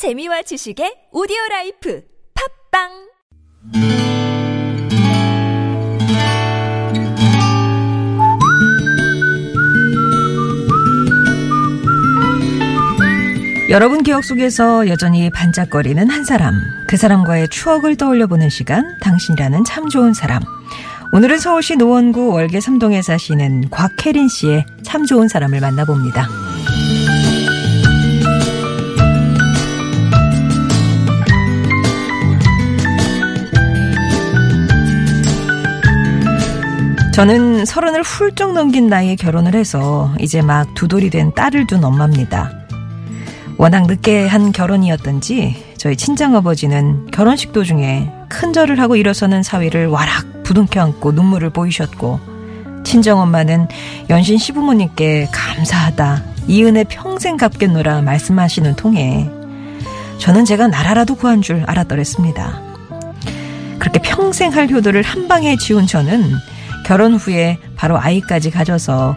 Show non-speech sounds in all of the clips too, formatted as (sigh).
재미와 지식의 오디오 라이프 팟빵 여러분 기억 속에서 여전히 반짝거리는 한 사람, 그 사람과의 추억을 떠올려보는 시간, 당신이라는 참 좋은 사람. 오늘은 서울시 노원구 월계 3동에 사시는 곽혜린 씨의 참 좋은 사람을 만나봅니다. 저는 서른을 훌쩍 넘긴 나이에 결혼을 해서 이제 막 두돌이 된 딸을 둔 엄마입니다. 워낙 늦게 한 결혼이었던지 저희 친정아버지는 결혼식 도중에 큰절을 하고 일어서는 사위를 와락 부둥켜 안고 눈물을 보이셨고 친정엄마는 연신 시부모님께 감사하다 이 은혜 평생 갚겠노라 말씀하시는 통에 저는 제가 나라라도 구한 줄 알았더랬습니다. 그렇게 평생 할 효도를 한 방에 지운 저는 결혼 후에 바로 아이까지 가져서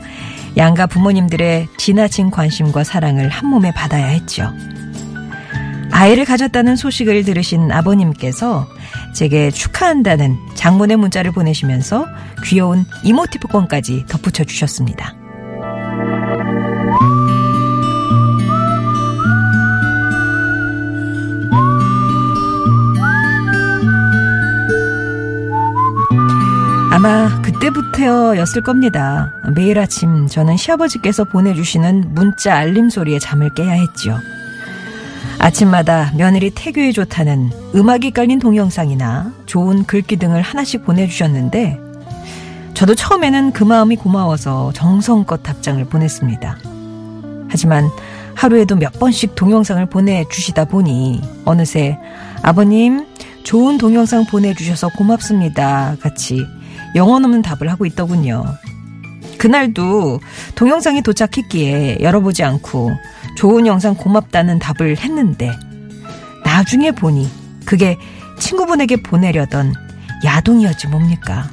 양가 부모님들의 지나친 관심과 사랑을 한 몸에 받아야 했죠. 아이를 가졌다는 소식을 들으신 아버님께서 제게 축하한다는 장문의 문자를 보내시면서 귀여운 이모티콘까지 덧붙여 주셨습니다. 아마 그때부터였을 겁니다. 매일 아침 저는 시아버지께서 보내주시는 문자 알림 소리에 잠을 깨야 했죠. 아침마다 며느리 태교에 좋다는 음악이 깔린 동영상이나 좋은 글귀 등을 하나씩 보내주셨는데 저도 처음에는 그 마음이 고마워서 정성껏 답장을 보냈습니다. 하지만 하루에도 몇 번씩 동영상을 보내주시다 보니 어느새 아버님 좋은 동영상 보내주셔서 고맙습니다. 같이 영혼 없는 답을 하고 있더군요. 그날도 동영상이 도착했기에 열어보지 않고 좋은 영상 고맙다는 답을 했는데 나중에 보니 그게 친구분에게 보내려던 야동이었지 뭡니까.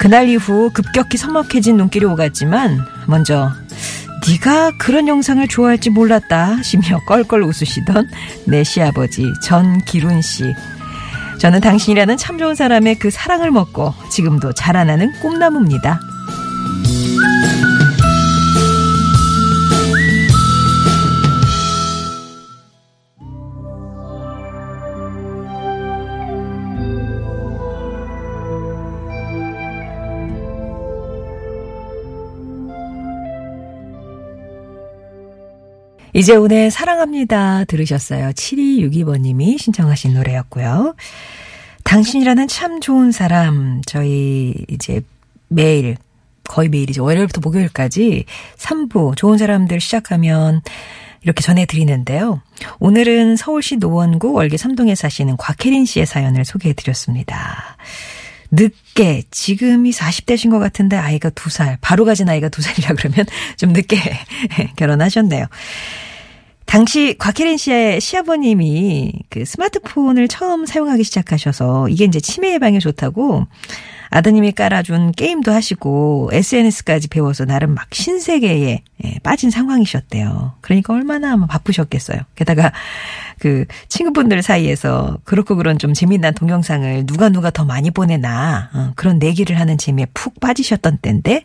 그날 이후 급격히 서먹해진 눈길이 오갔지만 먼저 네가 그런 영상을 좋아할지 몰랐다 시며 (laughs) 껄껄 웃으시던 내 시아버지 전기룬 씨. 저는 당신이라는 참 좋은 사람의 그 사랑을 먹고 지금도 자라나는 꿈나무입니다. 이재훈의 사랑합니다 들으셨어요. 7262번님이 신청하신 노래였고요. 당신이라는 참 좋은 사람 저희 이제 매일 거의 매일이죠. 월요일부터 목요일까지 3부 좋은 사람들 시작하면 이렇게 전해드리는데요. 오늘은 서울시 노원구 월계 3동에 사시는 곽혜린 씨의 사연을 소개해드렸습니다. 늦게 지금이 40대신 것 같은데 아이가 2살 바로 가진 아이가 2살이라 그러면 (laughs) 좀 늦게 (laughs) 결혼하셨네요. 당시 곽혜린 씨의 시아버님이 그 스마트폰을 처음 사용하기 시작하셔서 이게 이제 치매 예방에 좋다고 아드님이 깔아준 게임도 하시고 SNS까지 배워서 나름 막 신세계에 예, 빠진 상황이셨대요. 그러니까 얼마나 바쁘셨겠어요. 게다가 그 친구분들 사이에서 그렇고 그런 좀 재미난 동영상을 누가 누가 더 많이 보내나 어, 그런 내기를 하는 재미에 푹 빠지셨던 때인데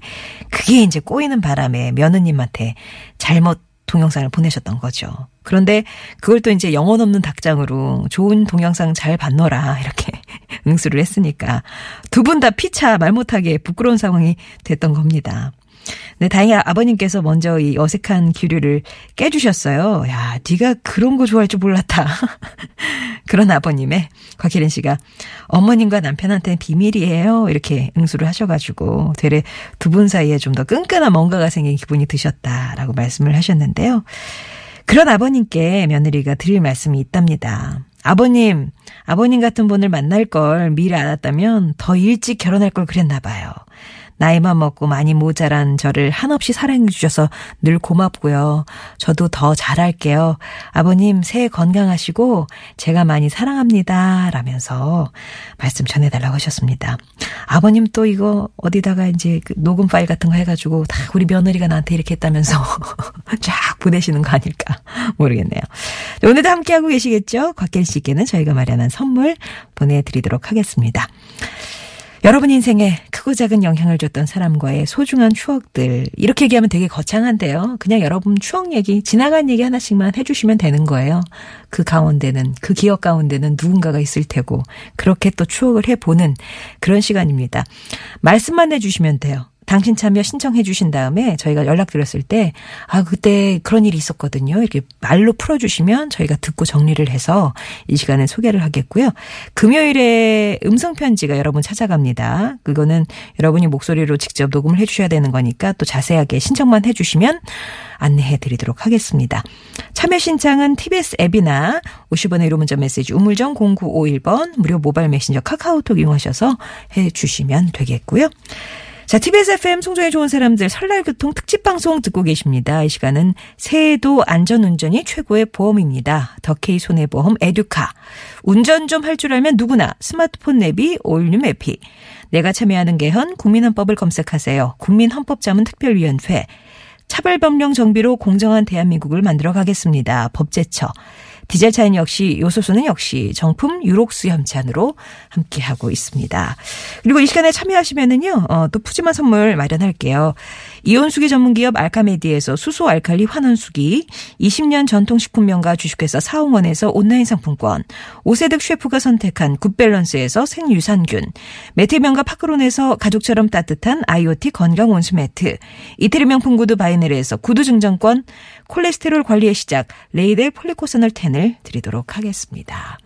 그게 이제 꼬이는 바람에 며느님한테 잘못 동영상을 보내셨던 거죠. 그런데 그걸 또 이제 영혼 없는 닭장으로 좋은 동영상 잘 봤노라 이렇게 응수를 했으니까 두 분 다 피차 말 못하게 부끄러운 상황이 됐던 겁니다. 네, 다행히 아버님께서 먼저 이 어색한 기류를 깨주셨어요. 야, 네가 그런 거 좋아할 줄 몰랐다. (laughs) 그런 아버님의 곽혜린 씨가 어머님과 남편한테는 비밀이에요. 이렇게 응수를 하셔가지고 되레 두 분 사이에 좀 더 끈끈한 뭔가가 생긴 기분이 드셨다라고 말씀을 하셨는데요. 그런 아버님께 며느리가 드릴 말씀이 있답니다. 아버님, 아버님 같은 분을 만날 걸 미리 알았다면 더 일찍 결혼할 걸 그랬나 봐요. 나이만 먹고 많이 모자란 저를 한없이 사랑해 주셔서 늘 고맙고요. 저도 더 잘할게요. 아버님 새해 건강하시고 제가 많이 사랑합니다. 라면서 말씀 전해달라고 하셨습니다. 아버님 또 이거 어디다가 이제 그 녹음 파일 같은 거 해가지고 다 우리 며느리가 나한테 이렇게 했다면서 (laughs) 쫙 보내시는 거 아닐까 모르겠네요. 오늘도 함께하고 계시겠죠? 곽길 씨께는 저희가 마련한 선물 보내드리도록 하겠습니다. 여러분 인생에 크고 작은 영향을 줬던 사람과의 소중한 추억들. 이렇게 얘기하면 되게 거창한데요. 그냥 여러분 추억 얘기, 지나간 얘기 하나씩만 해주시면 되는 거예요. 그 가운데는, 그 기억 가운데는 누군가가 있을 테고, 그렇게 또 추억을 해보는 그런 시간입니다. 말씀만 해주시면 돼요. 당신 참여 신청해 주신 다음에 저희가 연락드렸을 때, 아, 그때 그런 일이 있었거든요. 이렇게 말로 풀어주시면 저희가 듣고 정리를 해서 이 시간에 소개를 하겠고요. 금요일에 음성편지가 여러분 찾아갑니다. 그거는 여러분이 목소리로 직접 녹음을 해 주셔야 되는 거니까 또 자세하게 신청만 해 주시면 안내해 드리도록 하겠습니다. 참여 신청은 TBS 앱이나 50원의 1호 문자 메시지 우물정 0951번 무료 모바일 메신저 카카오톡 이용하셔서 해 주시면 되겠고요. 자, TBS FM 송정에 좋은 사람들 설날 교통 특집 방송 듣고 계십니다. 이 시간은 새해도 안전운전이 최고의 보험입니다. 더케이 손해보험 에듀카. 운전 좀 할 줄 알면 누구나 스마트폰 내비 올뉴 에피. 내가 참여하는 개헌 국민헌법을 검색하세요. 국민헌법자문 특별위원회. 차별법령 정비로 공정한 대한민국을 만들어 가겠습니다. 법제처. 디젤 차인 역시 요소수는 역시 정품 유록수 협찬으로 함께하고 있습니다. 그리고 이 시간에 참여하시면은요, 어, 또 푸짐한 선물 마련할게요. 이온수기 전문기업 알카메디에서 수소 알칼리 환원수기, 20년 전통식품 명가 주식회사 사홍원에서 온라인 상품권, 오세득 셰프가 선택한 굿밸런스에서 생유산균, 매트 명가 파크론에서 가족처럼 따뜻한 IoT 건강 온수 매트, 이태리 명품 구두 바이넬에서 구두 증정권, 콜레스테롤 관리의 시작 레이델 폴리코사놀 10을 드리도록 하겠습니다.